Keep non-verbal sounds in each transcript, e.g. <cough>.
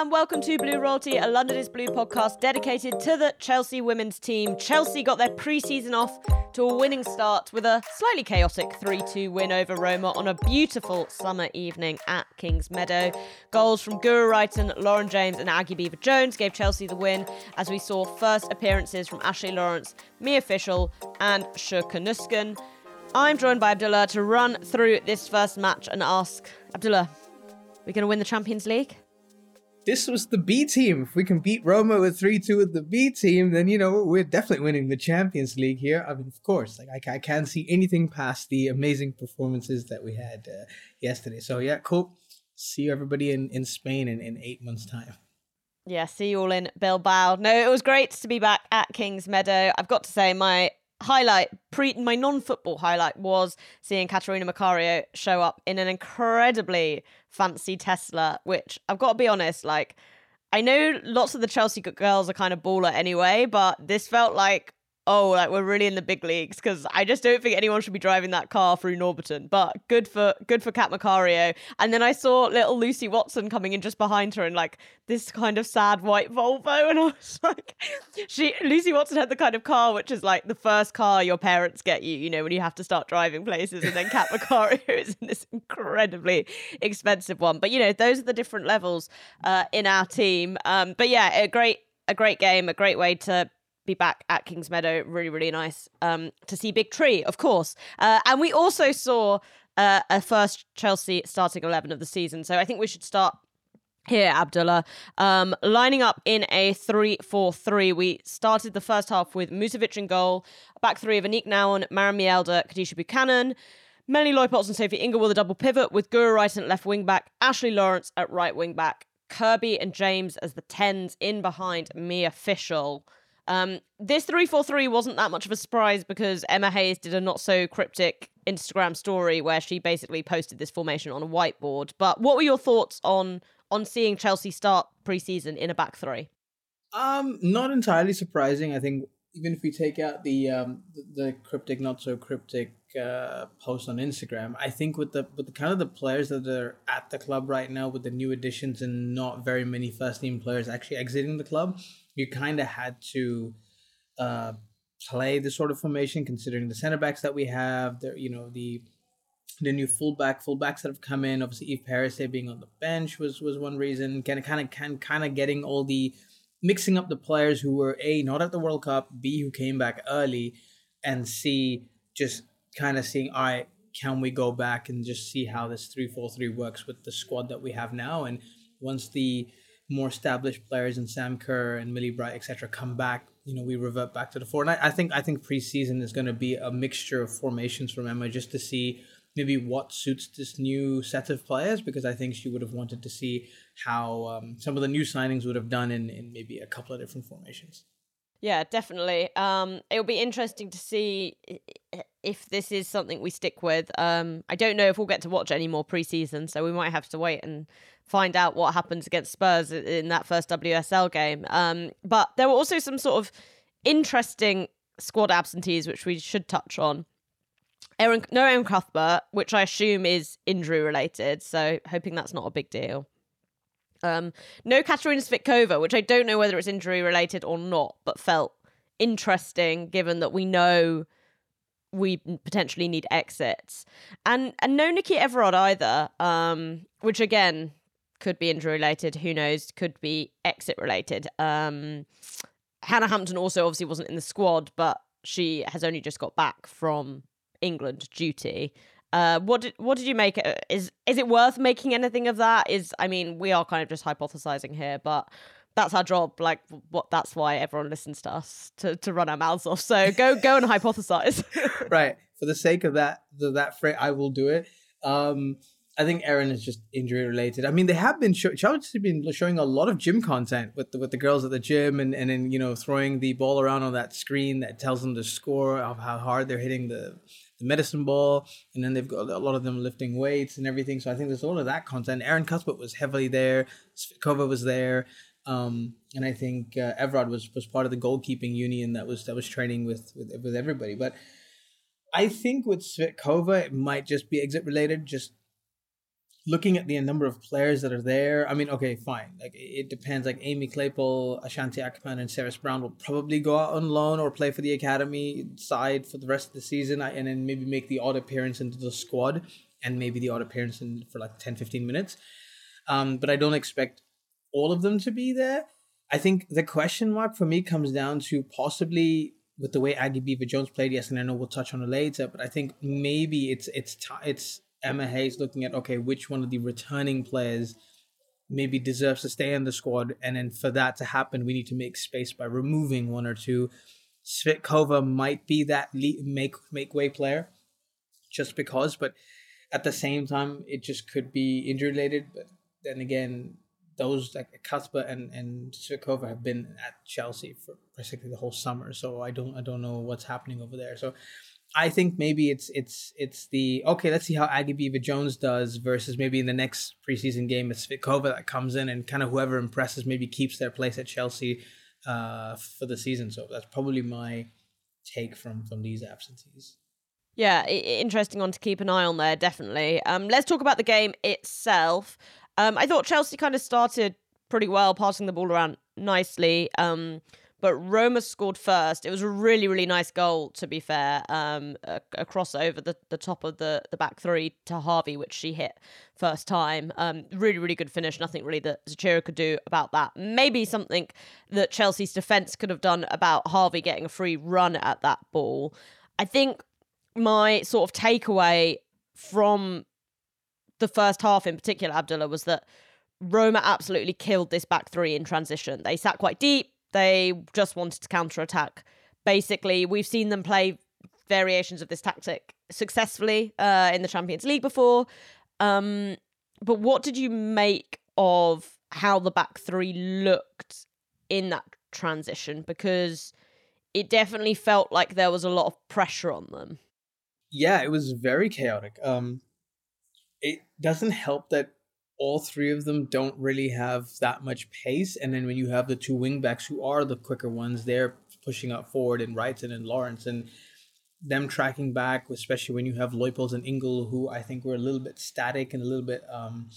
and welcome to Blue Royalty, a London is Blue podcast dedicated to the Chelsea women's team. Chelsea got their pre season off to a winning start with a slightly chaotic 3 2 win over Roma on a beautiful summer evening at Kings Meadow. Goals from Guro Reiten, Lauren James, and Aggie Beever Jones gave Chelsea the win as we saw first appearances from Ashley Lawrence, Mia Fishel, and Sjoeke Nüsken. I'm joined by Abdullah to run through this first match and ask Abdullah, we going to win the Champions League? This was the B team. If we can beat Roma with 3 2 with the B team, then, you know, we're definitely winning the Champions League here. I mean, of course, like I, I can't see anything past the amazing performances that we had uh, yesterday. So, yeah, cool. See you everybody in, in Spain in, in eight months' time. Yeah, see you all in Bilbao. No, it was great to be back at Kings Meadow. I've got to say, my highlight pre my non-football highlight was seeing Catarina Macario show up in an incredibly fancy Tesla which I've got to be honest like I know lots of the Chelsea girls are kind of baller anyway but this felt like oh, like we're really in the big leagues because I just don't think anyone should be driving that car through Norbiton. But good for good for Cat Macario. And then I saw little Lucy Watson coming in just behind her in like this kind of sad white Volvo, <laughs> and I was like, she Lucy Watson had the kind of car which is like the first car your parents get you, you know, when you have to start driving places, and then Cat Macario <laughs> is in this incredibly expensive one. But you know, those are the different levels uh, in our team. Um, but yeah, a great a great game, a great way to be back at Kings Meadow. Really, really nice um, to see Big Tree, of course. Uh, and we also saw uh, a first Chelsea starting 11 of the season. So I think we should start here, Abdullah. Um, lining up in a 3 4 3. We started the first half with Musovic in goal, back three of Aniek Nouwen, Maren Mjelde, Kadeisha Buchanan. Melanie Leupolz and Sophie Ingle with a double pivot, with Guro Reiten at left wing back, Ashley Lawrence at right wing back, Kirby and James as the 10s in behind Mia Fishel. Um, this 343 wasn't that much of a surprise because Emma Hayes did a not so cryptic Instagram story where she basically posted this formation on a whiteboard. But what were your thoughts on on seeing Chelsea start preseason in a back three? Um, not entirely surprising. I think even if we take out the um the, cryptic, not so cryptic uh, post on Instagram, I think with the with the kind of the players that are at the club right now, with the new additions and not very many first team players actually exiting the club, you kind of had to uh, play the sort of formation considering the center backs that we have. There, you know the the new fullback fullbacks that have come in. Obviously, Eve Perisset being on the bench was was one reason. Kind of kind of can kind of getting all the mixing up the players who were a not at the World Cup, b who came back early, and c just kind of seeing all right can we go back and just see how this 3-4-3 works with the squad that we have now and once the more established players and Sam Kerr and Millie Bright, etc., come back, you know, we revert back to the four. And I, I think I think preseason is going to be a mixture of formations from Emma just to see maybe what suits this new set of players because I think she would have wanted to see how um, some of the new signings would have done in, in maybe a couple of different formations. Yeah, definitely. Um, it'll be interesting to see if this is something we stick with. Um, I don't know if we'll get to watch any more preseason, so we might have to wait and find out what happens against Spurs in that first WSL game. Um, but there were also some sort of interesting squad absentees, which we should touch on. Erin, no Erin Cuthbert, which I assume is injury related, so hoping that's not a big deal. Um, no Katarina Svitkova, which I don't know whether it's injury related or not, but felt interesting given that we know we potentially need exits. And and no Nicky Evrard either, um, which again could be injury related, who knows, could be exit related. Um, Hannah Hampton also obviously wasn't in the squad, but she has only just got back from England duty. Uh, what did what did you make? Uh, is is it worth making anything of that? Is I mean, we are kind of just hypothesizing here, but that's our job. Like, what? That's why everyone listens to us to, to run our mouths off. So go go and hypothesize. <laughs> right. For the sake of that, the, that phrase, I will do it. Um, I think Erin is just injury related. I mean, they have been show- Chelsea's been showing a lot of gym content with the, with the girls at the gym, and and then you know throwing the ball around on that screen that tells them the score of how hard they're hitting the the medicine ball, and then they've got a lot of them lifting weights and everything. So I think there's all of that content. Erin Cuthbert was heavily there. Svitkova was there. Um, and I think uh, Evrard was was part of the goalkeeping union that was that was training with with, with everybody. But I think with Svitkova, it might just be exit related. Just looking at the number of players that are there, I mean, okay, fine. Like it depends. Like Amy Claypole, Ashanti Akpan, and Cerys Brown will probably go out on loan or play for the academy side for the rest of the season, and then maybe make the odd appearance into the squad, and maybe the odd appearance in for like 10, 15 minutes. Um, but I don't expect all of them to be there. I think the question mark for me comes down to possibly with the way Aggie Beever Jones played. Yes, and I know we'll touch on it later, but I think maybe it's it's it's Emma Hayes looking at okay, which one of the returning players maybe deserves to stay in the squad, and then for that to happen, we need to make space by removing one or two. Svitkova might be that make make way player, just because, but at the same time, it just could be injury related. But then again, those like Cuthbert and and Svitkova have been at Chelsea for basically the whole summer, so I don't I don't know what's happening over there. So I think maybe it's it's it's the okay. Let's see how Aggie Beever Jones does versus maybe in the next preseason game it's Svitkova that comes in and kind of whoever impresses maybe keeps their place at Chelsea uh, for the season. So that's probably my take from from these absentees. Yeah, interesting one to keep an eye on there, definitely. Um, let's talk about the game itself. Um, I thought Chelsea kind of started pretty well, passing the ball around nicely. Um, but Roma scored first. It was a really, really nice goal, to be fair. Um, a, a crossover the, the top of the, the back three to Haavi, which she hit first time. Um, really, really good finish. Nothing really that Zecira could do about that. Maybe something that Chelsea's defence could have done about Haavi getting a free run at that ball. I think my sort of takeaway from the first half in particular, Abdullah, was that Roma absolutely killed this back three in transition. They sat quite deep they just wanted to counter attack. Basically, we've seen them play variations of this tactic successfully uh, in the Champions League before. Um, but what did you make of how the back three looked in that transition? Because it definitely felt like there was a lot of pressure on them. Yeah, it was very chaotic. Um, it doesn't help that all three of them don't really have that much pace. And then when you have the two wingbacks who are the quicker ones, they're pushing up forward in Reiten and Lawrence and them tracking back, especially when you have Leupolz and Ingle, who I think were a little bit static and a little bit um,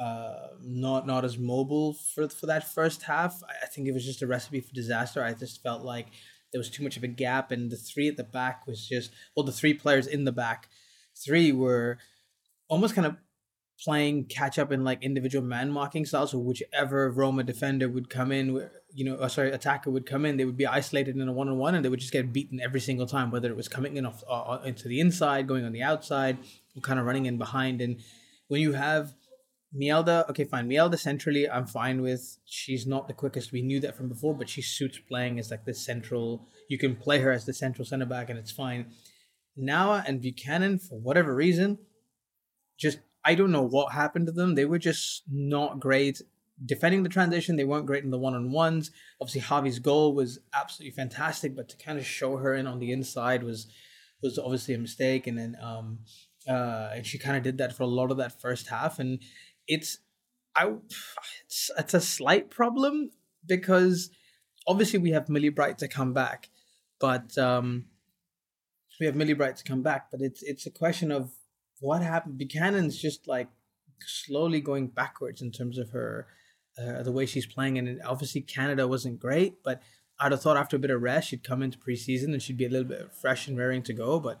uh, not not as mobile for for that first half. I think it was just a recipe for disaster. I just felt like there was too much of a gap, and the three at the back was just well, the three players in the back, three were almost kind of playing catch up in like individual man marking styles. So whichever Roma defender would come in, you know, or sorry, attacker would come in, they would be isolated in a one on one, and they would just get beaten every single time, whether it was coming in off uh, uh, into the inside, going on the outside, or kind of running in behind. And when you have Mjelde, okay, fine. Mjelde centrally, I'm fine with. She's not the quickest. We knew that from before, but she suits playing as like the central. You can play her as the central center back, and it's fine. Nouwen and Buchanan, for whatever reason, just I don't know what happened to them. They were just not great defending the transition. They weren't great in the one on ones. Obviously, Haavi's goal was absolutely fantastic, but to kind of show her in on the inside was was obviously a mistake. And then um, uh, and she kind of did that for a lot of that first half. And it's I it's, it's a slight problem because obviously we have Millie Bright to come back, but um, we have Millie Bright to come back, but it's it's a question of what happened? Buchanan's just like slowly going backwards in terms of her uh, the way she's playing, and obviously Canada wasn't great, but I'd have thought after a bit of rest she'd come into preseason and she'd be a little bit fresh and raring to go, but.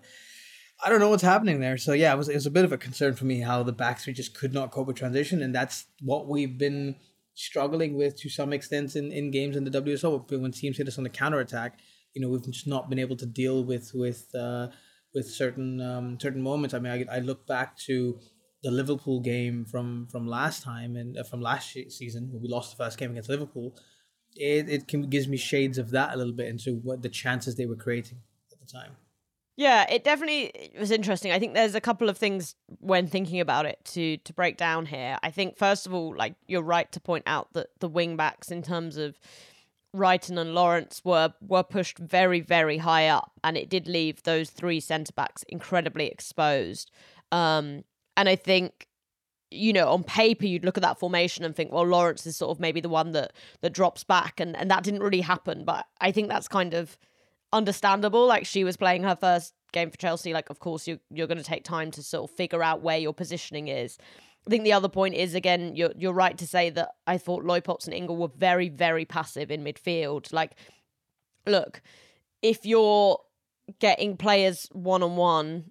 I don't know what's happening there. So yeah, it was it was a bit of a concern for me how the back three just could not cope with transition, and that's what we've been struggling with to some extent in, in games in the WSL. When teams hit us on the counter attack, you know, we've just not been able to deal with with uh, with certain um, certain moments. I mean, I, I look back to the Liverpool game from from last time and uh, from last season when we lost the first game against Liverpool. It it can, gives me shades of that a little bit into what the chances they were creating at the time. Yeah, it definitely was interesting. I think there's a couple of things when thinking about it to to break down here. I think first of all, like you're right to point out that the wing backs in terms of Reiten and Lawrence were were pushed very very high up, and it did leave those three centre backs incredibly exposed. Um, and I think you know on paper you'd look at that formation and think, well, Lawrence is sort of maybe the one that that drops back, and and that didn't really happen. But I think that's kind of understandable. Like she was playing her first game for Chelsea. Like of course you you're going to take time to sort of figure out where your positioning is. I think the other point is again, you're you're right to say that I thought Leupolz and Ingle were very very passive in midfield. Like, look, if you're getting players one on one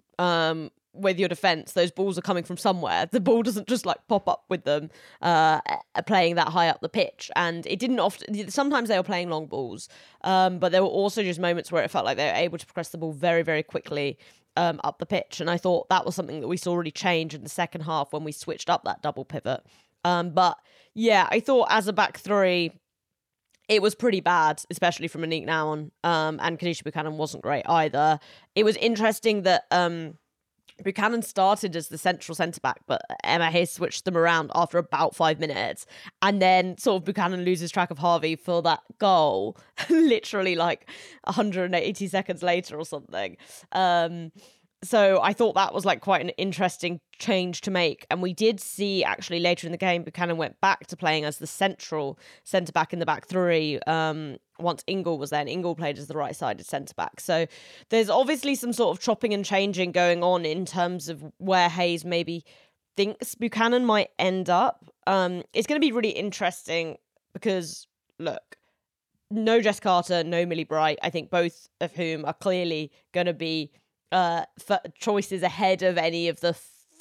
with your defense those balls are coming from somewhere. The ball doesn't just like pop up with them uh playing that high up the pitch. And it didn't often sometimes they were playing long balls um but there were also just moments where it felt like they were able to progress the ball very very quickly um up the pitch and i thought that was something that we saw really change in the second half when we switched up that double pivot um but yeah i thought as a back three it was pretty bad, especially from Aniek Nouwen. Um, and Kadeisha Buchanan wasn't great either. It was interesting that um, Buchanan started as the central centre back, but Emma Hayes switched them around after about five minutes. And then sort of Buchanan loses track of Haavi for that goal, <laughs> literally like 180 seconds later or something. Um, so I thought that was like quite an interesting change to make. And we did see actually later in the game, Buchanan went back to playing as the central centre back in the back three. Um, once Ingle was there, and Ingle played as the right sided centre back. So there's obviously some sort of chopping and changing going on in terms of where Hayes maybe thinks Buchanan might end up. Um, it's going to be really interesting because look, no Jess Carter, no Millie Bright. I think both of whom are clearly going to be uh, choices ahead of any of the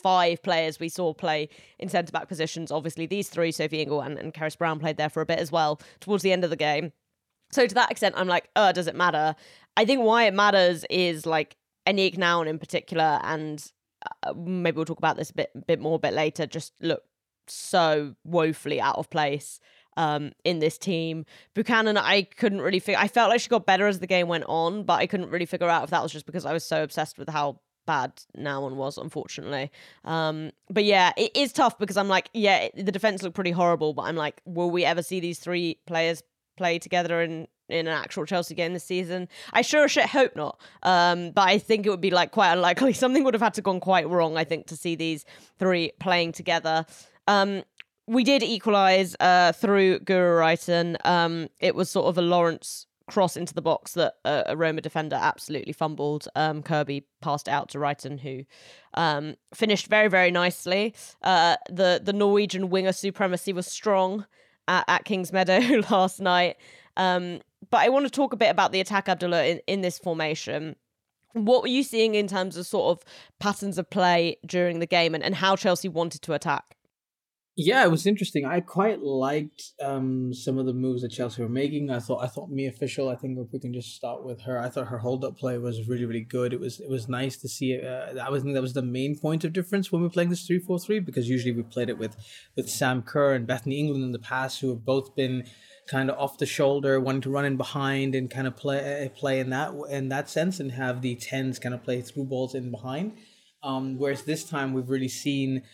five players we saw play in centre back positions. Obviously, these three, Sophie Ingle and, and Cerys Brown, played there for a bit as well towards the end of the game. So to that extent, I'm like, oh, does it matter? I think why it matters is like Aniek Nouwen in particular, and uh, maybe we'll talk about this a bit, bit more a bit later. Just look so woefully out of place um, in this team. Buchanan, I couldn't really figure. I felt like she got better as the game went on, but I couldn't really figure out if that was just because I was so obsessed with how bad Nouwen was, unfortunately. Um, but yeah, it is tough because I'm like, yeah, the defense looked pretty horrible, but I'm like, will we ever see these three players play together in in an actual Chelsea game this season. I sure shit hope not. Um, but I think it would be like quite unlikely. <laughs> Something would have had to gone quite wrong, I think, to see these three playing together. Um, we did equalise uh, through Guro Reiten. Um, it was sort of a Lawrence cross into the box that a Roma defender absolutely fumbled. Um, Kirby passed out to Reiten, who um, finished very, very nicely. Uh, the the Norwegian winger supremacy was strong at, at Kings Meadow <laughs> last night. Um, but I want to talk a bit about the attack, Abdullah, in, in this formation. What were you seeing in terms of sort of patterns of play during the game and, and how Chelsea wanted to attack? Yeah, it was interesting. I quite liked um, some of the moves that Chelsea were making. I thought I thought Mia Fishel. I think if we can just start with her, I thought her hold up play was really really good. It was it was nice to see. Uh, that was that was the main point of difference when we were playing this three four three because usually we played it with with Sam Kerr and Bethany England in the past, who have both been kind of off the shoulder, wanting to run in behind and kind of play play in that in that sense, and have the tens kind of play through balls in behind. Um, whereas this time we've really seen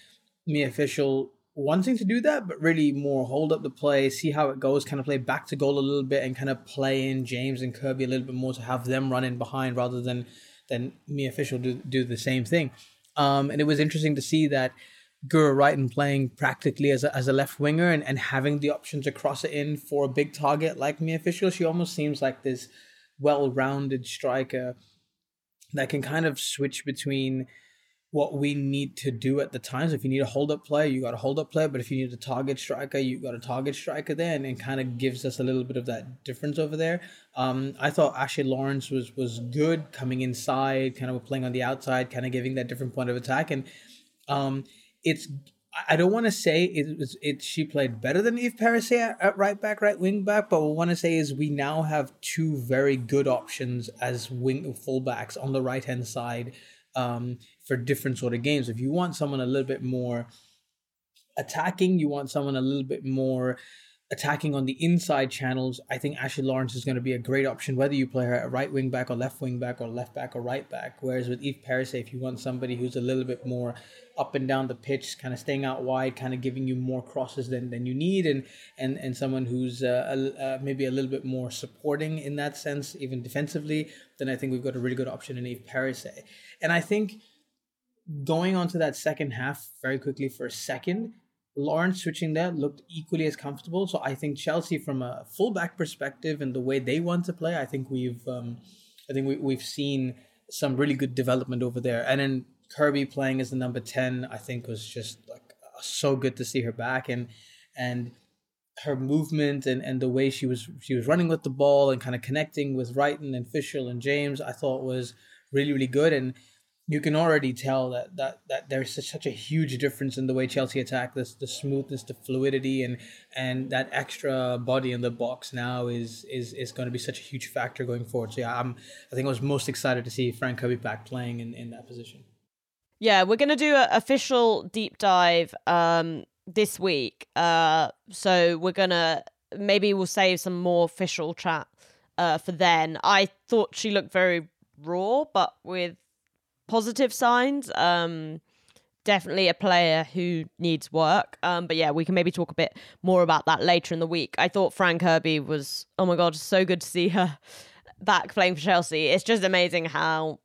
Mia Fishel wanting to do that, but really more hold up the play, see how it goes, kind of play back to goal a little bit, and kind of play in James and Kirby a little bit more to have them run in behind rather than than Mia Fishel do do the same thing. Um, and it was interesting to see that Guro Reiten playing practically as a, as a left winger and, and having the option to cross it in for a big target like Mia Fishel. She almost seems like this well rounded striker that can kind of switch between what we need to do at the times. If you need a hold up player, you got a hold up player. But if you need a target striker, you got a target striker there, and it kind of gives us a little bit of that difference over there. Um, I thought Ashley Lawrence was was good coming inside, kind of playing on the outside, kind of giving that different point of attack, and um, it's. I don't want to say it was it. She played better than Eve Perisset at, at right back, right wing back, but what I want to say is we now have two very good options as wing fullbacks on the right hand side um, for different sort of games. If you want someone a little bit more attacking, you want someone a little bit more attacking on the inside channels, I think Ashley Lawrence is going to be a great option, whether you play her at right wing back or left wing back or left back or right back. Whereas with Eve Perisset, if you want somebody who's a little bit more up and down the pitch, kind of staying out wide, kind of giving you more crosses than, than you need, and and and someone who's uh, uh, maybe a little bit more supporting in that sense, even defensively, then I think we've got a really good option in Eve Perisset. And I think going on to that second half very quickly for a second, Lawrence switching there looked equally as comfortable. So I think Chelsea, from a fullback perspective and the way they want to play, I think we've, um, I think we, we've seen some really good development over there. And then Kirby playing as the number ten, I think was just like so good to see her back and and her movement and, and the way she was she was running with the ball and kind of connecting with Reiten and Fishel and James, I thought was really really good. And you can already tell that that that there's such, a huge difference in the way Chelsea attack this the smoothness, the fluidity, and and that extra body in the box now is is is going to be such a huge factor going forward. So yeah, I'm I think I was most excited to see Fran Kirby back playing in in that position. Yeah, we're to do an official deep dive um, this week. Uh, so we're to maybe we'll save some more official chat uh, for then. I thought she looked very raw, but with positive signs. Um, definitely a player who needs work. Um, but yeah, we can maybe talk a bit more about that later in the week. I thought Fran Kirby was, oh my God, so good to see her <laughs> back playing for Chelsea. It's just amazing how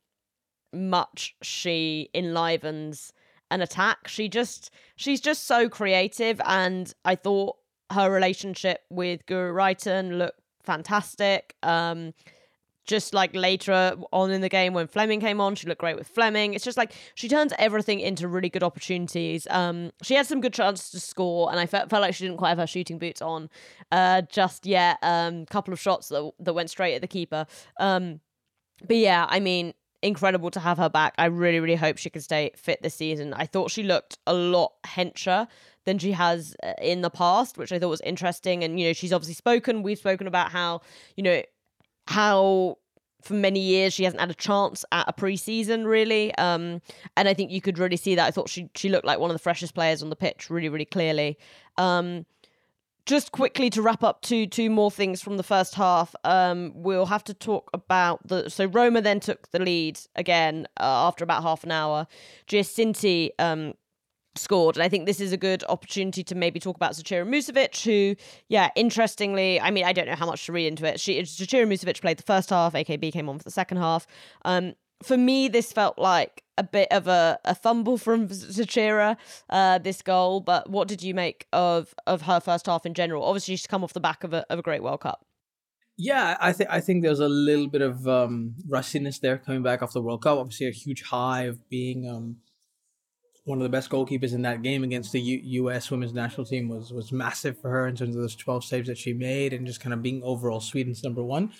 much she enlivens an attack. She just she's just so creative and I thought her relationship with Guro Reiten looked fantastic. Um just like later on in the game when Fleming came on, she looked great with Fleming. It's just like she turns everything into really good opportunities. Um, she had some good chances to score, and I felt, felt like she didn't quite have her shooting boots on uh, just yet. A um, couple of shots that that went straight at the keeper. Um, but yeah, I mean, incredible to have her back. I really, really hope she can stay fit this season. I thought she looked a lot hencher than she has uh, in the past, which I thought was interesting. And, you know, she's obviously spoken. We've spoken about how, you know, how for many years she hasn't had a chance at a preseason really um, and i think you could really see that i thought she she looked like one of the freshest players on the pitch really really clearly um, just quickly to wrap up two two more things from the first half. Um, we'll have to talk about the so Roma then took the lead again uh, after about half an hour. Giacinti um, scored, and I think this is a good opportunity to maybe talk about Zecira Musovic, who, yeah, interestingly, I mean, I don't know how much to read into it. She Zecira Musovic played the first half. AKB came on for the second half. Um, for me, this felt like a bit of a, a fumble from Zecira, uh, this goal. But what did you make of of her first half in general? Obviously, she's come off the back of a, of a great World Cup. Yeah, I think I think there's a little bit of um, rustiness there coming back off the World Cup. Obviously, a huge high of being um, one of the best goalkeepers in that game against the U- U.S. women's national team was was massive for her in terms of those 12 saves that she made and just kind of being overall Sweden's number one.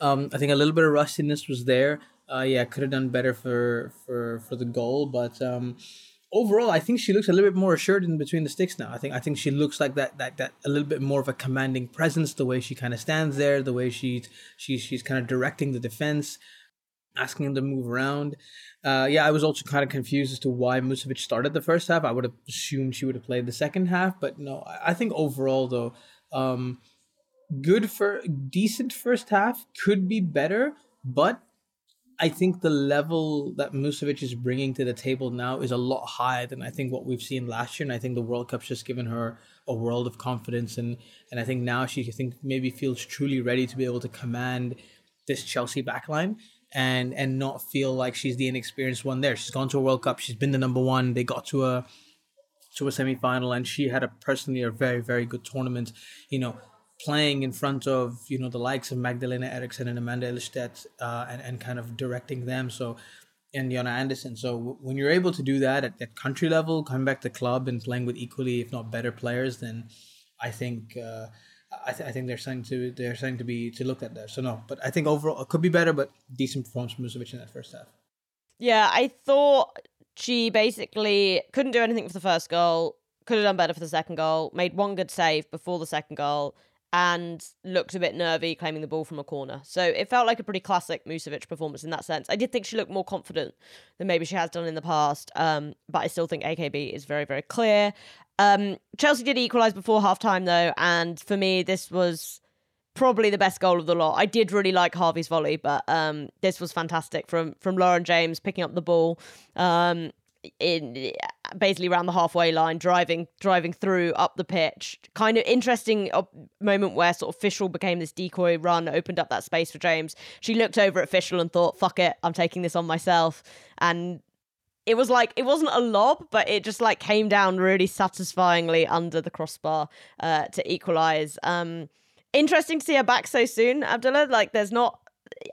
Um, I think a little bit of rustiness was there uh, yeah, could have done better for for for the goal, but um, overall, I think she looks a little bit more assured in between the sticks now. I think I think she looks like that that that a little bit more of a commanding presence. The way she kind of stands there, the way she's she's she's kind of directing the defense, asking them to move around. Uh, yeah, I was also kind of confused as to why Musovic started the first half. I would have assumed she would have played the second half, but no. I, think overall though, um, good for decent first half could be better, but I think the level that Musovic is bringing to the table now is a lot higher than I think what we've seen last year. And I think the World Cup's just given her a world of confidence. And, and I think now she I think maybe feels truly ready to be able to command this Chelsea backline and and not feel like she's the inexperienced one there. She's gone to a World Cup. She's been the number one. They got to a to a semi final, and she had a personally a very very good tournament. You know, playing in front of you know the likes of Magdalena Eriksson and Amanda Ilestedt uh, and and kind of directing them. So and Jonna Anderson. So w- when you're able to do that at, at country level, coming back to club and playing with equally, if not better, players, then I think. Uh, I, th- I think they're starting to they're starting to be to look at there. So no, but I think overall it could be better, but decent performance from Musovic in that first half. Yeah, I thought she basically couldn't do anything for the first goal. Could have done better for the second goal. Made one good save before the second goal, and looked a bit nervy claiming the ball from a corner. So it felt like a pretty classic Musovic performance in that sense. I did think she looked more confident than maybe she has done in the past, um, but I still think AKB is very, very clear. Um, Chelsea did equalise before half time, though, and for me, this was probably the best goal of the lot. I did really like Haavi's volley, but um, this was fantastic from from Lauren James picking up the ball. Um, in basically around the halfway line, driving driving through up the pitch. Kind of interesting uh, moment where sort of Fishel became this decoy run, opened up that space for James. She looked over at Fishel and thought, "Fuck it, I'm taking this on myself." And it was like it wasn't a lob, but it just like came down really satisfyingly under the crossbar uh, to equalize. Um, interesting to see her back so soon, Abdullah. Like, there's not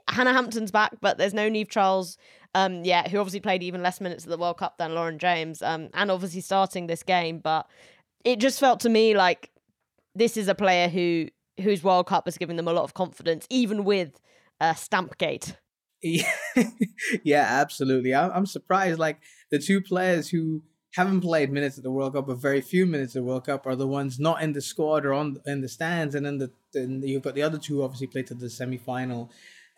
Hannah Hampton's back, but there's no Niamh Charles Um, yeah, who obviously played even less minutes at the World Cup than Lauren James, um, and obviously starting this game. But it just felt to me like this is a player who whose World Cup has given them a lot of confidence, even with uh, Stampgate. <laughs> yeah, absolutely. I'm surprised. Like the two players who haven't played minutes at the World Cup, but very few minutes at the World Cup, are the ones not in the squad or on in the stands, and then the then you've got the other two obviously played to the semi final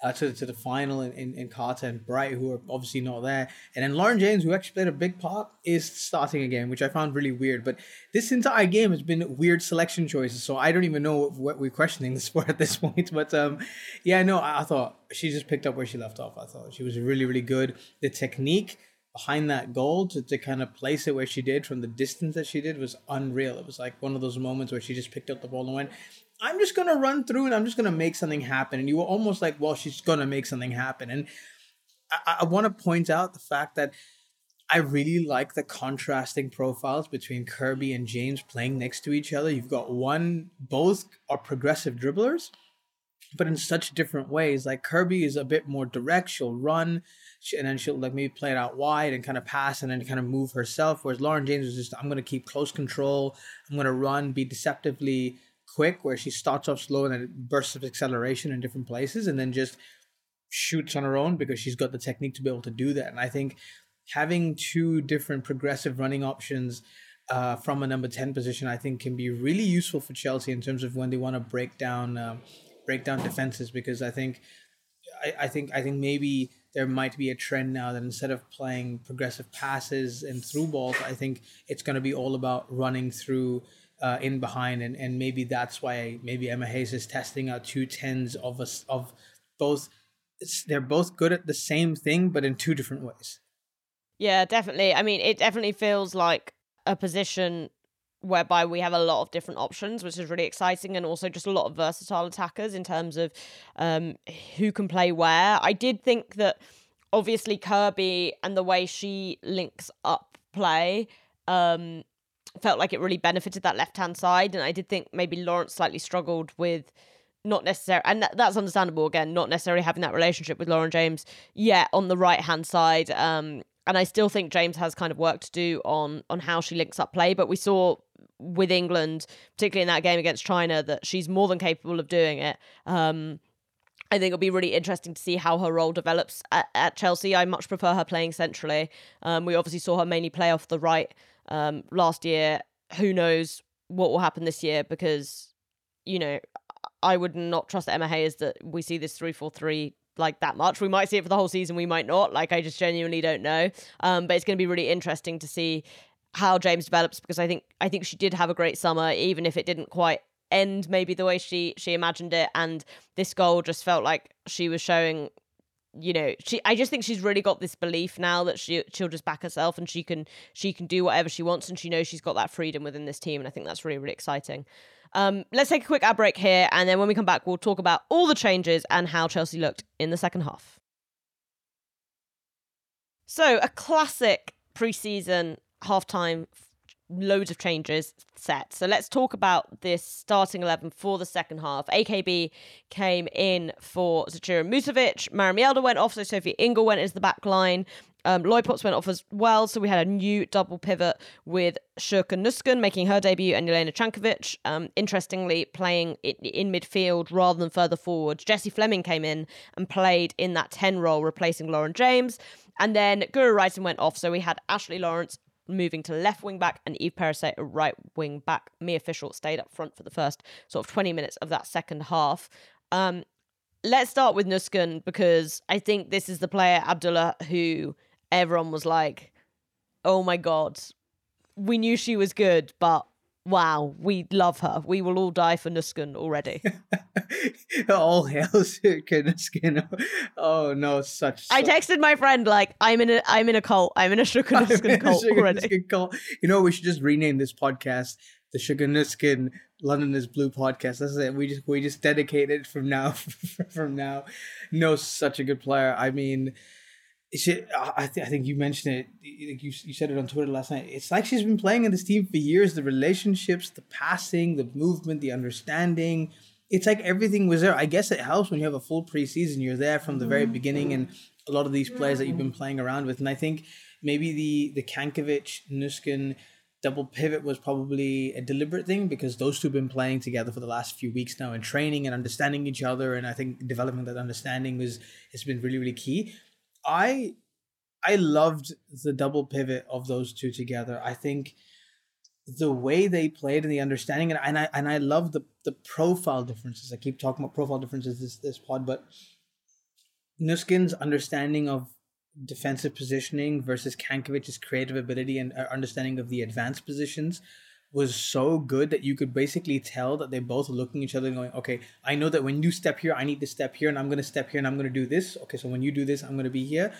uh, to, to the final in, in, in Carter and Bright, who are obviously not there. And then Lauren James, who actually played a big part, is starting again, which I found really weird. But this entire game has been weird selection choices, so I don't even know what we're questioning the sport <laughs> at this point. But um, yeah, no, I, I thought she just picked up where she left off. I thought she was really, really good. The technique behind that goal to, to kind of place it where she did from the distance that she did was unreal. It was like one of those moments where she just picked up the ball and went, I'm just gonna run through and I'm just gonna make something happen. And you were almost like, well, she's gonna make something happen. And I, I want to point out the fact that I really like the contrasting profiles between Kirby and James playing next to each other. You've got one, both are progressive dribblers, but in such different ways. Like Kirby is a bit more direct; she'll run, and then she'll like maybe play it out wide and kind of pass and then kind of move herself. Whereas Lauren James is just, I'm gonna keep close control. I'm gonna run, be deceptively quick where she starts off slow and then bursts of acceleration in different places and then just shoots on her own because she's got the technique to be able to do that. And I think having two different progressive running options uh, from a number 10 position, I think can be really useful for Chelsea in terms of when they want to break down, um, break down defenses, because I think, I, I think, I think maybe there might be a trend now that instead of playing progressive passes and through balls, I think it's going to be all about running through uh, in behind, and, and maybe that's why maybe Emma Hayes is testing out two tens of us of both. they're both good at the same thing, but in two different ways. Yeah, definitely. I mean, it definitely feels like a position whereby we have a lot of different options, which is really exciting, and also just a lot of versatile attackers in terms of um, who can play where. I did think that obviously Kirby and the way she links up play um, felt like it really benefited that left hand side. And I did think maybe Lawrence slightly struggled with not necessarily, and that, that's understandable again, not necessarily having that relationship with Lauren James yet on the right hand side. Um, and I still think James has kind of work to do on on how she links up play. But we saw with England, particularly in that game against China, that she's more than capable of doing it. Um, I think it'll be really interesting to see how her role develops at, at Chelsea. I much prefer her playing centrally. Um, we obviously saw her mainly play off the right um, last year. Who knows what will happen this year? Because you know, I would not trust Emma Hayes that we see this three four three like that much. We might see it for the whole season. We might not. Like I just genuinely don't know. Um, but it's going to be really interesting to see how James develops because I think I think she did have a great summer, even if it didn't quite end maybe the way she she imagined it. And this goal just felt like she was showing you know she i just think she's really got this belief now that she she'll just back herself and she can she can do whatever she wants and she knows she's got that freedom within this team and i think that's really really exciting. Um, let's take a quick ad break here and then when we come back we'll talk about all the changes and how chelsea looked in the second half. So a classic preseason halftime loads of changes set. So let's talk about this starting 11 for the second half. AKB came in for Zecira Musovic. Mara Mjelde went off, so Sophie Ingle went into the back line. Um, Leupolz went off as well, so we had a new double pivot with Sjoeke Nusken making her debut and Jelena Cankovic. Um, interestingly, playing in, in, midfield rather than further forward. Jessie Fleming came in and played in that 10 role, replacing Lauren James. And then Guro Reiten went off, so we had Ashley Lawrence moving to left wing back and Eve Perisset a right wing back. Mia Fishel stayed up front for the first sort of 20 minutes of that second half. Um, let's start with Nusken because I think this is the player, Abdullah, who everyone was like, oh my God, we knew she was good, but wow, we love her. We will all die for Nusken already. <laughs> all hail Nusken. Oh no, such. I texted my friend like, I'm in a, I'm in a cult. I'm in a Sjoeke Nusken cult already. Nusken Cult. You know, we should just rename this podcast the Sjoeke Nusken London is Blue podcast. That's it. We just we just dedicate it from now <laughs> from now. No, such a good player. I mean she, I, th- I think you mentioned it. You, you said it on Twitter last night. It's like she's been playing in this team for years. The relationships, the passing, the movement, the understanding. It's like everything was there. I guess it helps when you have a full preseason. You're there from the very mm-hmm. beginning, and a lot of these players that you've been playing around with. And I think maybe the the Cankovic Nusken double pivot was probably a deliberate thing because those two have been playing together for the last few weeks now and training and understanding each other. And I think developing that understanding was has been really really key. I I loved the double pivot of those two together. I think the way they played and the understanding and, and I and I love the the profile differences. I keep talking about profile differences this this pod, but Nusken's understanding of defensive positioning versus Cankovic's creative ability and uh, understanding of the advanced positions was so good that you could basically tell that they're both looking at each other going, okay, I know that when you step here, I need to step here and I'm going to step here and I'm going to do this. Okay, so when you do this, I'm going to be here.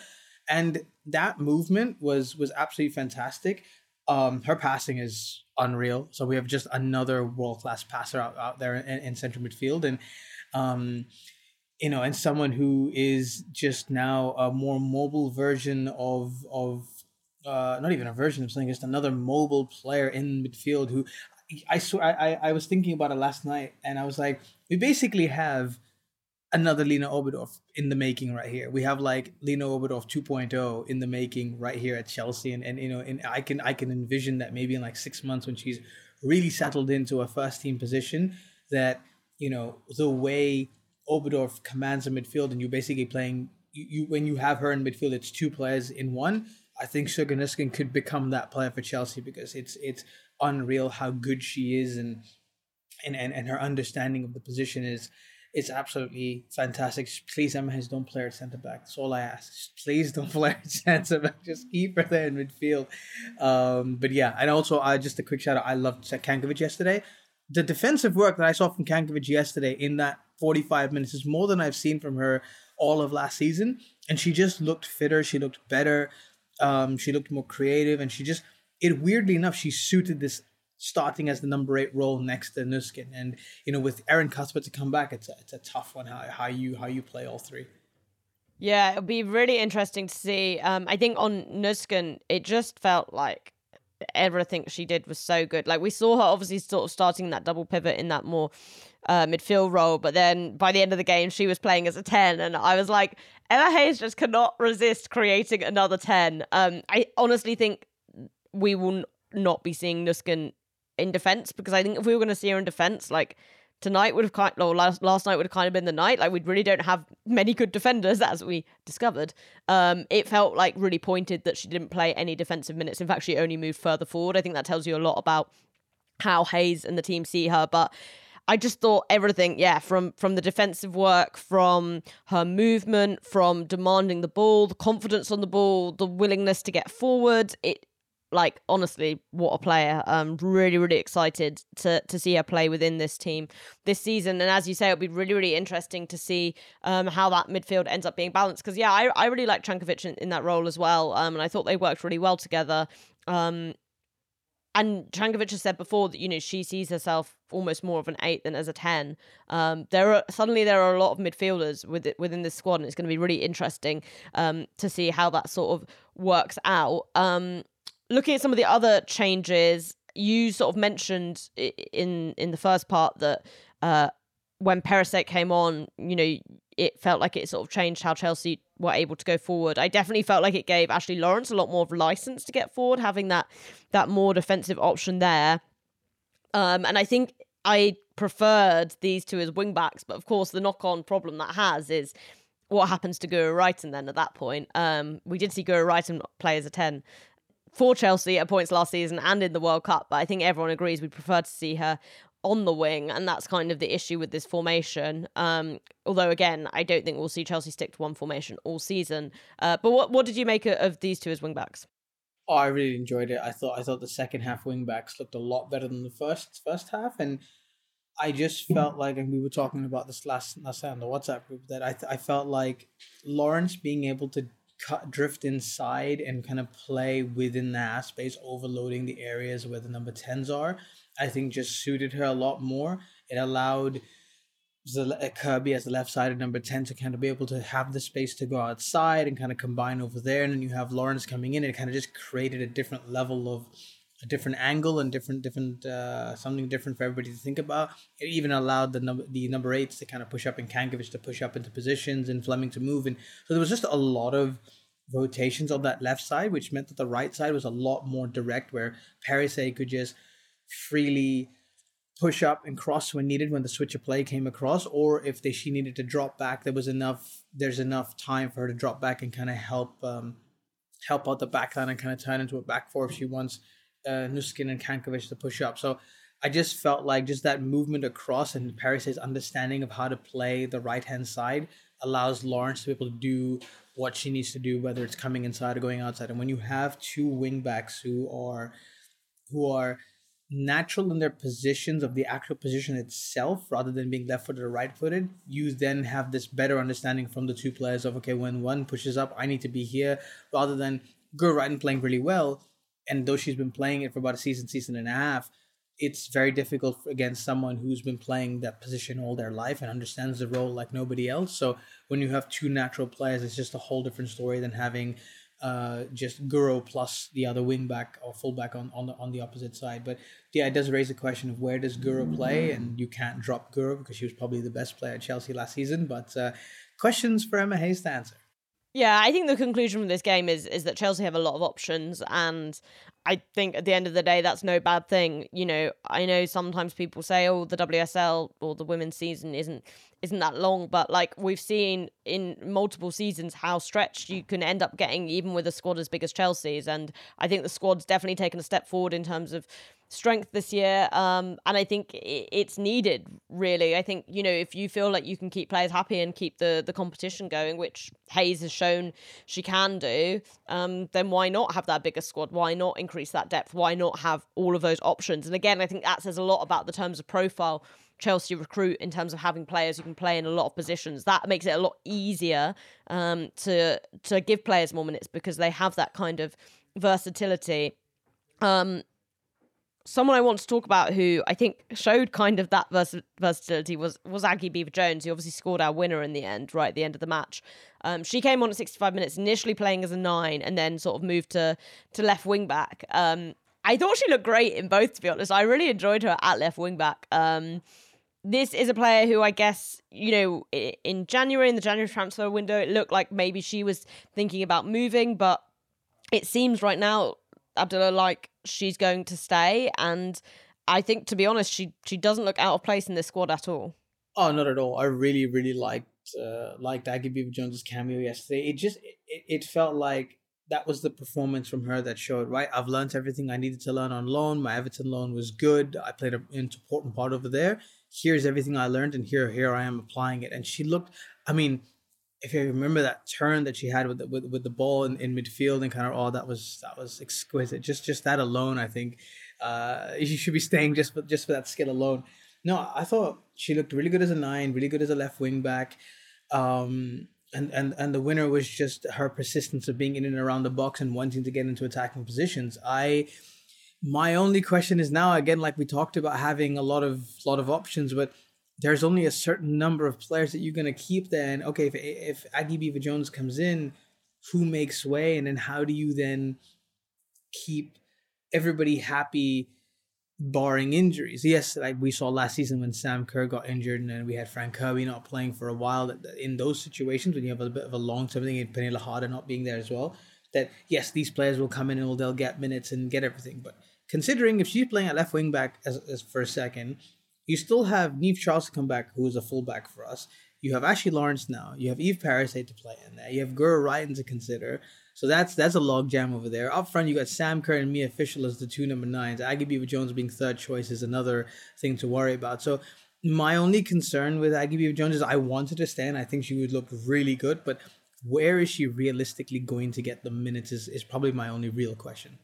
And that movement was was absolutely fantastic. Um, her passing is unreal. So we have just another world class passer out, out there in, in central midfield. And um, you know, and someone who is just now a more mobile version of of uh, not even a version of something, just another mobile player in midfield who I swear I, I was thinking about it last night and I was like, we basically have another Lena Oberdorf in the making right here. We have like Lena Oberdorf 2.0 in the making right here at Chelsea and, and you know and I can I can envision that maybe in like six months when she's really settled into a first team position that you know the way Oberdorf commands a midfield, and you're basically playing. You, you when you have her in midfield, it's two players in one. I think Sjoeke Nusken could become that player for Chelsea because it's it's unreal how good she is and and and, and her understanding of the position is it's absolutely fantastic. Please, Emma Hayes, don't play her centre back. That's all I ask. Please don't <laughs> play her centre back. Just keep her there in midfield. Um, but yeah, and also, I uh, just a quick shout out. I loved Cankovic yesterday. The defensive work that I saw from Cankovic yesterday in that 45 minutes is more than I've seen from her all of last season. And she just looked fitter. She looked better. Um, she looked more creative. And she just, it weirdly enough, she suited this starting as the number eight role next to Nusken. And, you know, with Erin Cuthbert to come back, it's a, it's a tough one how, how you how you play all three. Yeah, it'll be really interesting to see. Um, I think on Nusken, it just felt like everything she did was so good. Like we saw her obviously sort of starting that double pivot in that more uh, midfield role, but then by the end of the game she was playing as a ten, and I was like, Emma Hayes just cannot resist creating another ten. Um, I honestly think we will not be seeing Nusken in defense because I think if we were going to see her in defense, like tonight would have kind or last last night would have kind of been the night. Like we really don't have many good defenders, <laughs> as we discovered. Um, it felt like really pointed that she didn't play any defensive minutes. In fact, she only moved further forward. I think that tells you a lot about how Hayes and the team see her. But I just thought everything, yeah, from from the defensive work, from her movement, from demanding the ball, the confidence on the ball, the willingness to get forward. It like honestly what a player. Really really excited to to see her play within this team this season. And as you say it'll be really really interesting to see um how that midfield ends up being balanced. Because yeah I, I really like Cankovic in, in, that role as well um and i thought they worked really well together. Um and Cankovic has said before that you know she sees herself almost more of an eight than as a ten. Um, there are suddenly there are a lot of midfielders with within this squad, and it's going to be really interesting um, to see how that sort of works out. Um, looking at some of the other changes, you sort of mentioned in in the first part that uh, when Perisset came on, you know, it felt like it sort of changed how Chelsea were able to go forward. I definitely felt like it gave Ashley Lawrence a lot more of license to get forward, having that that more defensive option there. Um, and I think I preferred these two as wing backs, but of course the knock on problem that has is what happens to Guro Reiten then at that point. Um, we did see Guro Reiten play as a 10 for Chelsea at points last season and in the World Cup, but I think everyone agrees we'd prefer to see her on the wing, and that's kind of the issue with this formation. Um, although again, I don't think we'll see Chelsea stick to one formation all season. Uh, but what what did you make of these two as wing backs? Oh, I really enjoyed it. I thought I thought the second half wing backs looked a lot better than the first first half, and I just felt like, and we were talking about this last last time on the WhatsApp group, that I th- I felt like Lawrence being able to cut, drift inside and kind of play within the half space, overloading the areas where the number 10s are, I think just suited her a lot more. It allowed the uh, Kirby as the left sided number 10 to kind of be able to have the space to go outside and kind of combine over there. And then you have Lawrence coming in and it kind of just created a different level of a different angle and different different uh, something different for everybody to think about. It even allowed the number the number eights to kind of push up and Cankovic to push up into positions and Fleming to move, and so there was just a lot of rotations on that left side, which meant that the right side was a lot more direct, where Perisset could just freely push up and cross when needed when the switch of play came across, or if they, she needed to drop back, there was enough there's enough time for her to drop back and kind of help um, help out the backline and kind of turn into a back four if she wants uh, Nusken and Cankovic to push up. So I just felt like just that movement across and Perisset's understanding of how to play the right hand side allows Lawrence to be able to do what she needs to do, whether it's coming inside or going outside. And when you have two wing backs who are who are natural in their positions of the actual position itself rather than being left footed or right footed, you then have this better understanding from the two players of okay, when one pushes up, I need to be here rather than go right and playing really well and though she's been playing it for about a season, season and a half, it's very difficult against someone who's been playing that position all their life and understands the role like nobody else. So when you have two natural players, it's just a whole different story than having uh, just Guro plus the other wingback or fullback on, on the on the opposite side. But yeah, it does raise the question of where does Guro play, and you can't drop Guro because she was probably the best player at Chelsea last season. But uh, questions for Emma Hayes to answer. Yeah, I think the conclusion from this game is is that Chelsea have a lot of options, and I think at the end of the day, that's no bad thing. You know, I know sometimes people say, "Oh, the WSL or the women's season isn't isn't that long," but like we've seen in multiple seasons how stretched you can end up getting, even with a squad as big as Chelsea's. And I think the squad's definitely taken a step forward in terms of strength this year. Um, and I think it's needed, really. I think, you know, if you feel like you can keep players happy and keep the, the competition going, which Hayes has shown she can do, um, then why not have that bigger squad? Why not increase that depth? Why not have all of those options? And again, I think that says a lot about the terms of profile. Chelsea recruit in terms of having players who can play in a lot of positions. That makes it a lot easier um, to to give players more minutes because they have that kind of versatility. Um, someone I want to talk about who I think showed kind of that vers- versatility was was Aggie Beever Jones, who obviously scored our winner in the end, right at the end of the match. Um, she came on at 65 minutes, initially playing as a nine, and then sort of moved to to left wing back. Um, I thought she looked great in both, to be honest. I really enjoyed her at left wing back. Um, this is a player who I guess, you know, in January, in the January transfer window, it looked like maybe she was thinking about moving, but it seems right now Abdullah like she's going to stay, and I think to be honest, she she doesn't look out of place in this squad at all. Oh, not at all. I really really liked uh, liked Aggie Beever Jones's cameo yesterday. It just it, it felt like that was the performance from her that showed right. I've learned everything I needed to learn on loan. My Everton loan was good. I played an important part over there. Here's everything I learned, and here here I am applying it. And she looked. I mean, if you remember that turn that she had with the, with, with the ball in, in midfield and kind of all that was that was exquisite. Just just that alone, I think uh, you should be staying just for just for that skill alone. No, I thought she looked really good as a nine, really good as a left wing back. Um, and, and and the winner was just her persistence of being in and around the box and wanting to get into attacking positions. I my only question is now again, like we talked about having a lot of lot of options, but there's only a certain number of players that you're going to keep then okay, if, if Aggie Beever Jones comes in, who makes way? And then how do you then keep everybody happy, barring injuries? Yes, like we saw last season when Sam Kerr got injured and then we had Fran Kirby not playing for a while. In those situations, when you have a bit of a long term thing and Pernille Harder not being there as well, that yes, these players will come in and they'll get minutes and get everything. But considering if she's playing at left wing back as, as for a second, you still have Niamh Charles to come back, who is a fullback for us. You have Ashley Lawrence now. You have Eve Perisset to play in there. You have Guro Reiten to consider. So that's that's a logjam over there. Up front, you got Sam Kerr and Mia Fishel as the two number nines. Aggie Beever Jones being third choice is another thing to worry about. So my only concern with Aggie Beever Jones is I wanted to stay and I think she would look really good, but where is she realistically going to get the minutes is, is probably my only real question.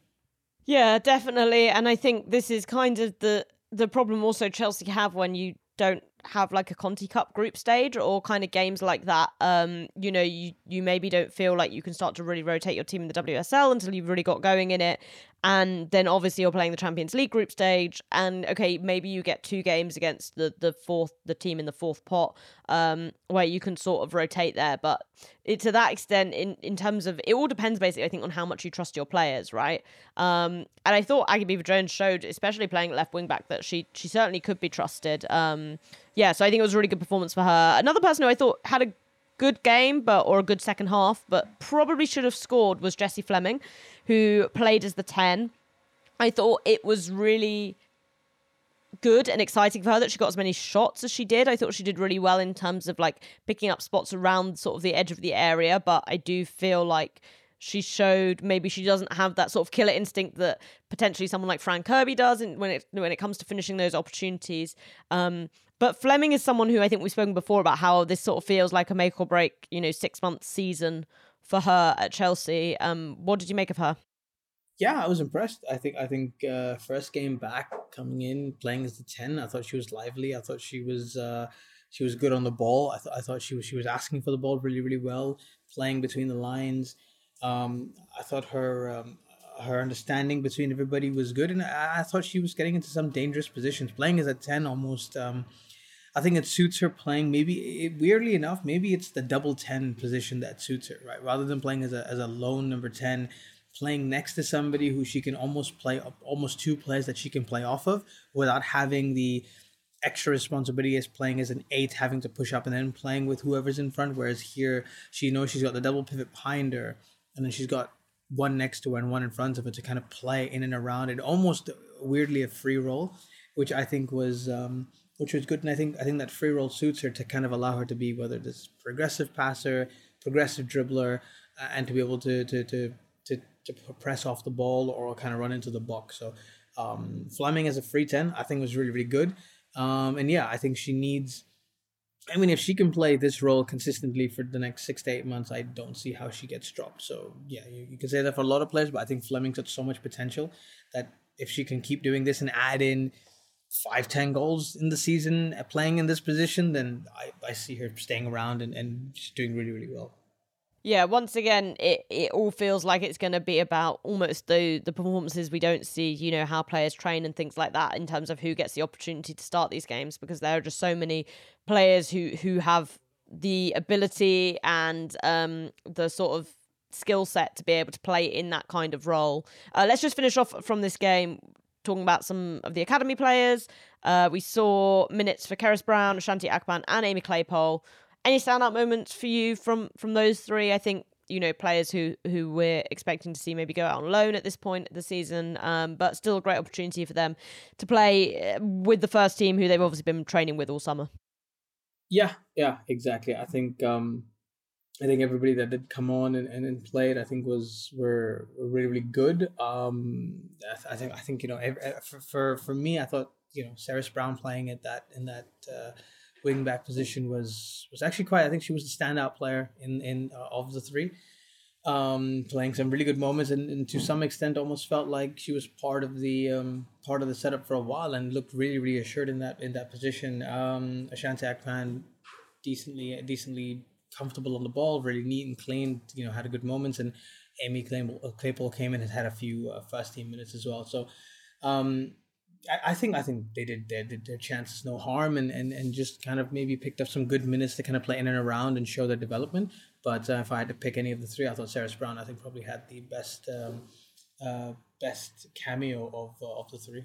Yeah, definitely. And I think this is kind of the the problem also Chelsea have when you don't have like a Conti Cup group stage or kind of games like that. Um, you know, you you maybe don't feel like you can start to really rotate your team in the WSL until you've really got going in it. And then obviously you're playing the Champions League group stage, and okay, maybe you get two games against the the fourth the team in the fourth pot, um, where you can sort of rotate there. But it, to that extent, in in terms of it all depends basically, I think, on how much you trust your players, right? Um, and I thought Aggie Beever Jones showed, especially playing left wing back, that she she certainly could be trusted. Um, yeah, so I think it was a really good performance for her. Another person who I thought had a good game, but or a good second half, but probably should have scored was Jessie Fleming, who played as the ten. I thought it was really good and exciting for her that she got as many shots as she did. I thought she did really well in terms of like picking up spots around sort of the edge of the area, but I do feel like she showed maybe she doesn't have that sort of killer instinct that potentially someone like Fran Kirby does when it when it comes to finishing those opportunities. Um, but Fleming is someone who I think we've spoken before about how this sort of feels like a make or break, you know, six month season for her at Chelsea. Um, what did you make of her? Yeah, I was impressed. I think I think uh, first game back, coming in playing as the ten, I thought she was lively. I thought she was uh, she was good on the ball. I thought I thought she was she was asking for the ball really really well, playing between the lines. Um, I thought her um, her understanding between everybody was good, and I, I, thought she was getting into some dangerous positions. Playing as a ten, almost. Um, I think it suits her playing. Maybe it, weirdly enough, maybe it's the double ten position that suits her, right? Rather than playing as a as a lone number ten, playing next to somebody who she can almost play almost two players that she can play off of without having the extra responsibility as playing as an eight, having to push up and then playing with whoever's in front. Whereas here, she knows she's got the double pivot behind her, and then she's got one next to her and one in front of her to kind of play in and around it. Almost weirdly a free roll, which I think was um, which was good. And I think I think that free roll suits her to kind of allow her to be whether this progressive passer, progressive dribbler, uh, and to be able to to to to to press off the ball or kind of run into the box. So um, Fleming as a free ten, I think was really really good. Um, and yeah, I think she needs. I mean, if she can play this role consistently for the next six to eight months, I don't see how she gets dropped. So yeah, you, you can say that for a lot of players, but I think Fleming's got so much potential that if she can keep doing this and add in five, ten goals in the season playing in this position, then I, I see her staying around and, and she's doing really, really well. Yeah, once again, it, it all feels like it's going to be about almost the the performances we don't see, you know, how players train and things like that in terms of who gets the opportunity to start these games because there are just so many players who who have the ability and um the sort of skill set to be able to play in that kind of role. Uh, let's just finish off from this game talking about some of the academy players. Uh, we saw minutes for Cerys Brown, Ashanti Akpan, and Amy Claypole. Any standout moments for you from from those three? I think you know players who who we're expecting to see maybe go out on loan at this point of the season, um, but still a great opportunity for them to play uh, with the first team, who they've obviously been training with all summer. Yeah, yeah, exactly. I think um, I think everybody that did come on and, and, and played, I think was were, were really really good. Um, I, think I think you know for, for for me, I thought you know Cerys Brown playing at that in that uh, wing back position was was actually quite. I think she was the standout player in in uh, of the three, um, playing some really good moments, and, and to some extent, almost felt like she was part of the um, part of the setup for a while, and looked really really assured in that in that position. Um, Ashanti Akpan decently decently comfortable on the ball, really neat and clean. You know, had a good moments, and Amy Claypole, Claypole came in and had a few uh, first team minutes as well. So. Um, I, I think I think they did their, their chances no harm and, and, and just kind of maybe picked up some good minutes to kind of play in and around and show their development. But uh, if I had to pick any of the three, I thought Sarah Brown I think probably had the best um, uh, best cameo of uh, of the three.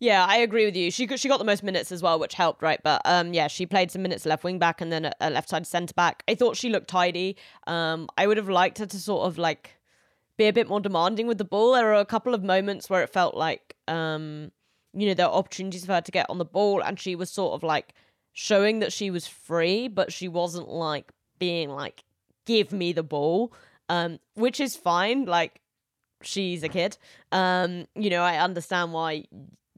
Yeah, I agree with you. She got, she got the most minutes as well, which helped, right? But um, yeah, she played some minutes left wing back and then a, a left side centre back. I thought she looked tidy. Um, I would have liked her to sort of like be a bit more demanding with the ball. There were a couple of moments where it felt like um, you know, there were opportunities for her to get on the ball, and she was sort of like showing that she was free, but she wasn't like being like, give me the ball, um, which is fine. Like, she's a kid. Um, you know, I understand why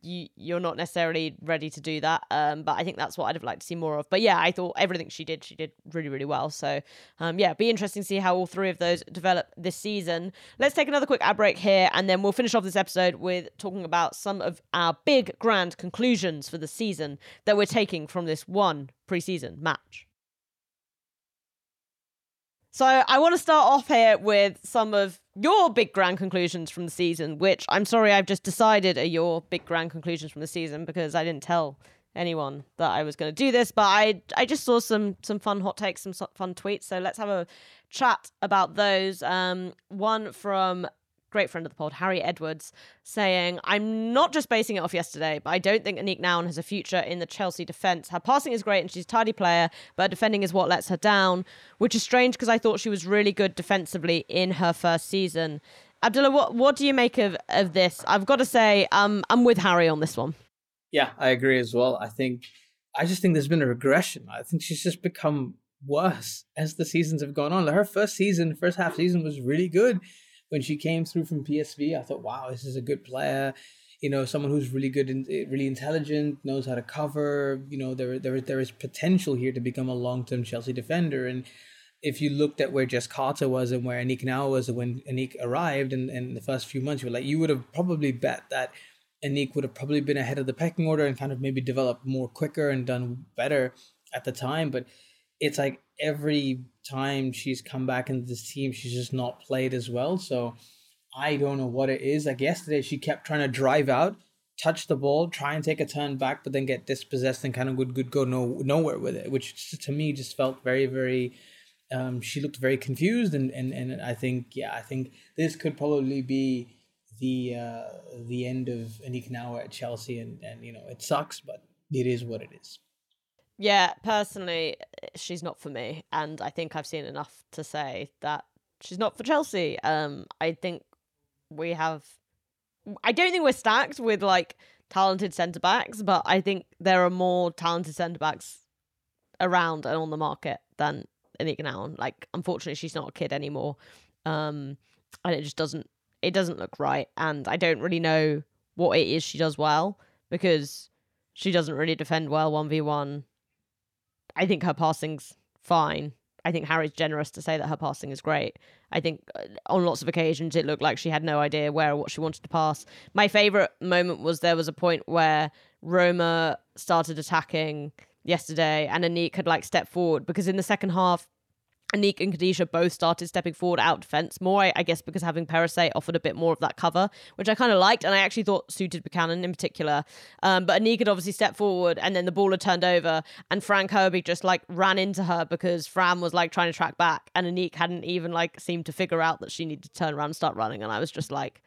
you you're not necessarily ready to do that. Um, but I think that's what I'd have liked to see more of. But yeah, I thought everything she did, she did really really well. So um, yeah, be interesting to see how all three of those develop this season. Let's take another quick ad break here, and then we'll finish off this episode with talking about some of our big grand conclusions for the season that we're taking from this one preseason match. So I want to start off here with some of your big grand conclusions from the season, which I'm sorry I've just decided are your big grand conclusions from the season because I didn't tell anyone that I was going to do this, but I I just saw some some fun hot takes, some fun tweets. So let's have a chat about those. Um, one from great friend of the pod, Harry Edwards, saying, I'm not just basing it off yesterday, but I don't think Aniek Nouwen has a future in the Chelsea defence. Her passing is great and she's a tidy player, but defending is what lets her down, which is strange because I thought she was really good defensively in her first season. Abdullah, what, what do you make of, of this? I've got to say, um, I'm with Harry on this one. Yeah, I agree as well. I think, I just think there's been a regression. I think she's just become worse as the seasons have gone on. Her first season, first half season was really good when she came through from PSV, I thought, wow, this is a good player. You know, someone who's really good and eh, really intelligent, knows how to cover. You know, there there there is potential here to become a long term Chelsea defender. And if you looked at where Jess Carter was and where Aniek now was when Aniek arrived in, in the first few months, you were like, you would have probably bet that Aniek would have probably been ahead of the pecking order and kind of maybe developed more quicker and done better at the time. But it's like every time she's come back into this team, she's just not played as well. So I don't know what it is. Like yesterday, she kept trying to drive out, touch the ball, try and take a turn back, but then get dispossessed and kind of would, would go no nowhere with it, which to me just felt very, very. Um, she looked very confused, and, and, and I think yeah, I think this could probably be the uh, the end of Aniek Nouwen at Chelsea, and and you know it sucks, but it is what it is. Yeah, personally, she's not for me, and I think I've seen enough to say that she's not for Chelsea. Um, I think we have. I don't think we're stacked with like talented centre backs, but I think there are more talented centre backs around and on the market than Anika Nouwen. Like, unfortunately, she's not a kid anymore, um, and it just doesn't. It doesn't look right, and I don't really know what it is she does well because she doesn't really defend well one v one I think her passing's fine. I think Harry's generous to say that her passing is great. I think uh, on lots of occasions it looked like she had no idea where or what she wanted to pass. My favorite moment was there was a point where Roma started attacking yesterday and Aniek had like stepped forward because in the second half Aniek and Kadeisha both started stepping forward out defence more, I, I, guess, because having Perisset offered a bit more of that cover, which I kind of liked, and I actually thought suited Buchanan in particular. Um, but Aniek had obviously stepped forward, and then the ball had turned over, and Fran Kirby just like ran into her because Fran was like trying to track back, and Aniek hadn't even like seemed to figure out that she needed to turn around and start running, and I was just like.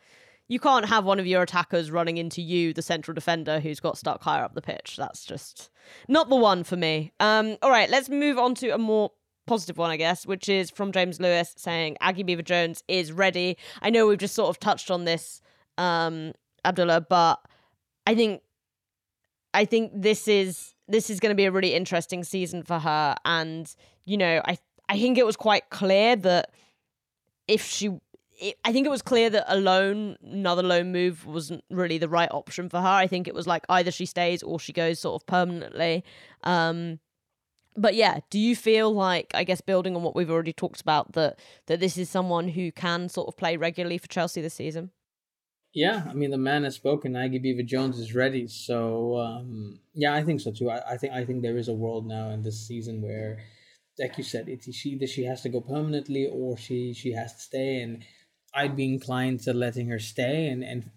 You can't have one of your attackers running into you, the central defender who's got stuck higher up the pitch. That's just not the one for me. Um, all right, let's move on to a more positive one, I guess, which is from James Lewis saying Aggie Beever Jones is ready. I know we've just sort of touched on this, um, Abdullah, but I think I think this is this is going to be a really interesting season for her, and you know, I I think it was quite clear that if she. I think it was clear that a loan, another loan move wasn't really the right option for her. I think it was like either she stays or she goes sort of permanently. Um, but yeah, do you feel like I guess building on what we've already talked about that that this is someone who can sort of play regularly for Chelsea this season? Yeah, I mean the man has spoken. Aggie Beever Jones is ready, so um, yeah, I think so too. I, I, think I think there is a world now in this season where, like you said, it's she that she has to go permanently or she she has to stay, and I'd be inclined to letting her stay and and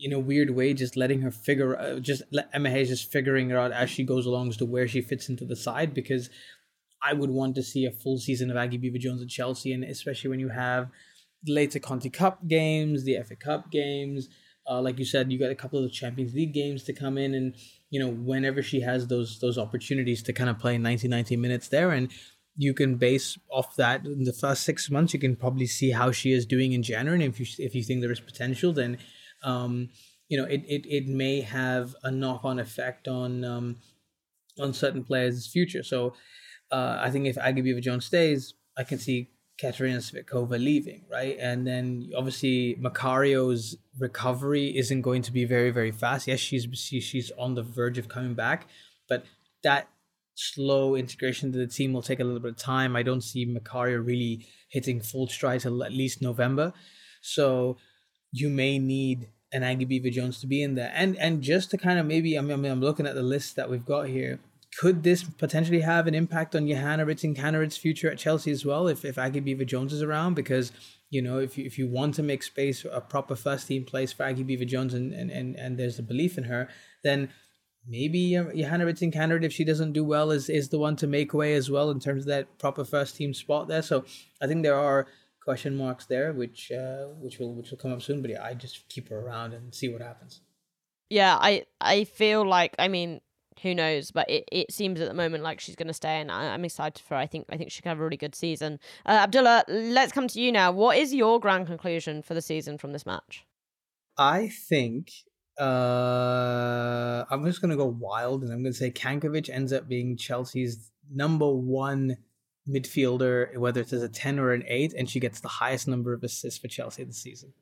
in a weird way, just letting her figure, uh, just let Emma Hayes just figuring it out as she goes along as to where she fits into the side. Because I would want to see a full season of Aggie Beever Jones at Chelsea, and especially when you have the later Conti Cup games, the FA Cup games. Uh, like you said, you got a couple of the Champions League games to come in, and you know whenever she has those those opportunities to kind of play 90, 90 minutes there, and you can base off that in the first six months. You can probably see how she is doing in January, and if you if you think there is potential, then um, you know, it, it, it may have a knock on effect on um, on certain players' future. So uh, I think if Beever Jones stays, I can see Katerina Svitkova leaving, right? And then obviously Macario's recovery isn't going to be very, very fast. Yes, she's she, she's on the verge of coming back, but that slow integration to the team will take a little bit of time. I don't see Macario really hitting full stride till at least November. So you may need an Aggie Beever Jones to be in there. And and just to kind of maybe I mean, I I'm looking at the list that we've got here. could this potentially have an impact on Johanna Rytting Kaneryd's future at Chelsea as well if, if Aggie Beever Jones is around? Because, you know, if you, if you want to make space, a proper first team place for Aggie Beever Jones and, and, and, and there's a belief in her, then maybe uh, Johanna Rytting Kaneryd, if she doesn't do well, is, is the one to make way as well in terms of that proper first team spot there. So I think there are question marks there, which uh, which will which will come up soon. But yeah, I just keep her around and see what happens. Yeah, I I feel like I mean who knows? But it, it seems at the moment like she's going to stay, and I, am excited for. Her. I think I think she can have a really good season. Uh, Abdullah, let's come to you now. What is your grand conclusion for the season from this match? I think uh, I'm just going to go wild, and I'm going to say Cankovic ends up being Chelsea's number one midfielder, whether it's as a 10 or an 8, and she gets the highest number of assists for Chelsea this season.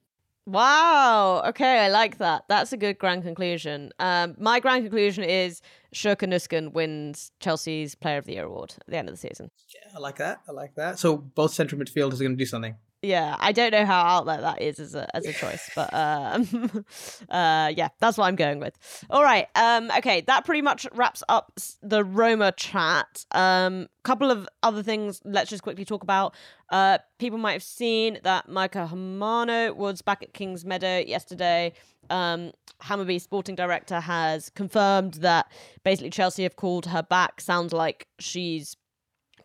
Wow. Okay, I like that. That's a good grand conclusion. Um, my grand conclusion is Sjoeke Nüsken wins Chelsea's Player of the Year award at the end of the season. Yeah, I like that. I like that. So both central midfielders are going to do something yeah i don't know how out there that is as a as a choice but <laughs> um <laughs> uh yeah that's what i'm going with. All right um okay that pretty much wraps up the roma chat. Um couple of other things let's just quickly talk about. Uh people might have seen that Maika Hamano was back at Kingsmeadow yesterday. Um hammarby sporting director has confirmed that basically chelsea have called her back. Sounds like she's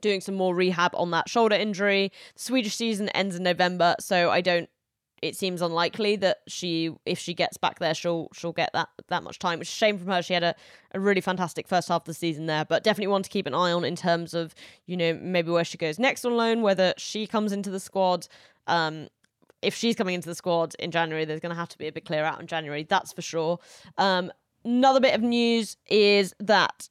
doing some more rehab on that shoulder injury. The Swedish season ends in November, so I don't it seems unlikely that she if she gets back there she'll she'll get that that much time. Which is a shame from her. She had a, a really fantastic first half of the season there but definitely want to keep an eye on in terms of you know maybe where she goes next on loan whether she comes into the squad. Um if she's coming into the squad in January there's going to have to be a big clear out in January that's for sure. Um another bit of news is that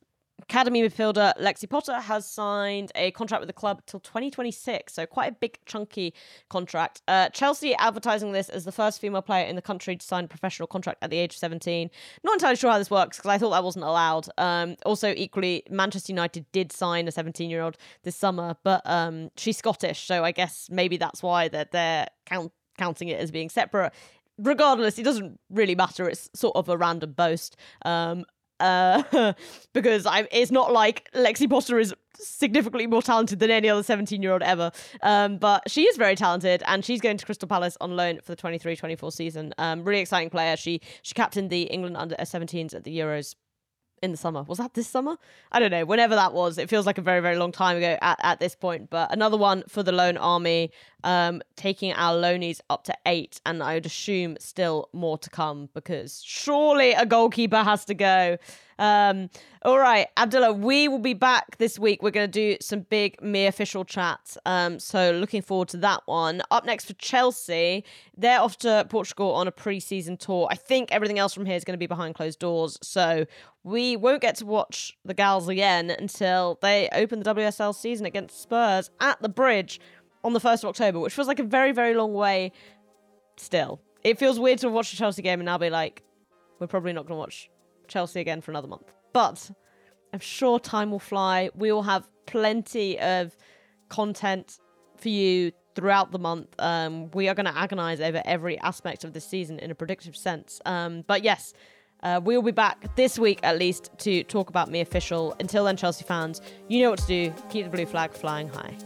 Academy midfielder Lexi Potter has signed a contract with the club till 2026, so quite a big, chunky contract. Uh, Chelsea advertising this as the first female player in the country to sign a professional contract at the age of 17. Not entirely sure how this works because I thought that wasn't allowed. Um, also, equally, Manchester United did sign a 17 year old this summer, but um, she's Scottish, so I guess maybe that's why they're, they're count- counting it as being separate regardless, it doesn't really matter. It's sort of a random boast. Um, uh, <laughs> because I, it's not like Lexi Potter is significantly more talented than any other 17 year old ever. Um, but she is very talented and she's going to Crystal Palace on loan for the 23 24 season. Um, really exciting player. She she captained the England under 17s at the Euros in the summer. Was that this summer? I don't know. Whenever that was, it feels like a very, very long time ago at, at this point. But another one for the loan army, um, taking our loanies up to eight, and I would assume still more to come because surely a goalkeeper has to go. Um, all right, Abdullah, we will be back this week. We're going to do some big Mia Fishel chats. Um, so looking forward to that one. Up next for Chelsea, they're off to Portugal on a pre-season tour. I think everything else from here is going to be behind closed doors. So we won't get to watch the gals again until they open the WSL season against Spurs at the Bridge on the 1st of October, which feels like a very, very long way still. It feels weird to watch a Chelsea game and now be like, we're probably not going to watch Chelsea again for another month. But I'm sure time will fly. We will have plenty of content for you throughout the month. Um, we are going to agonize over every aspect of this season in a predictive sense. Um, but yes, uh, we'll be back this week at least to talk about Mia Fishel. Until then, Chelsea fans, you know what to do. Keep the blue flag flying high.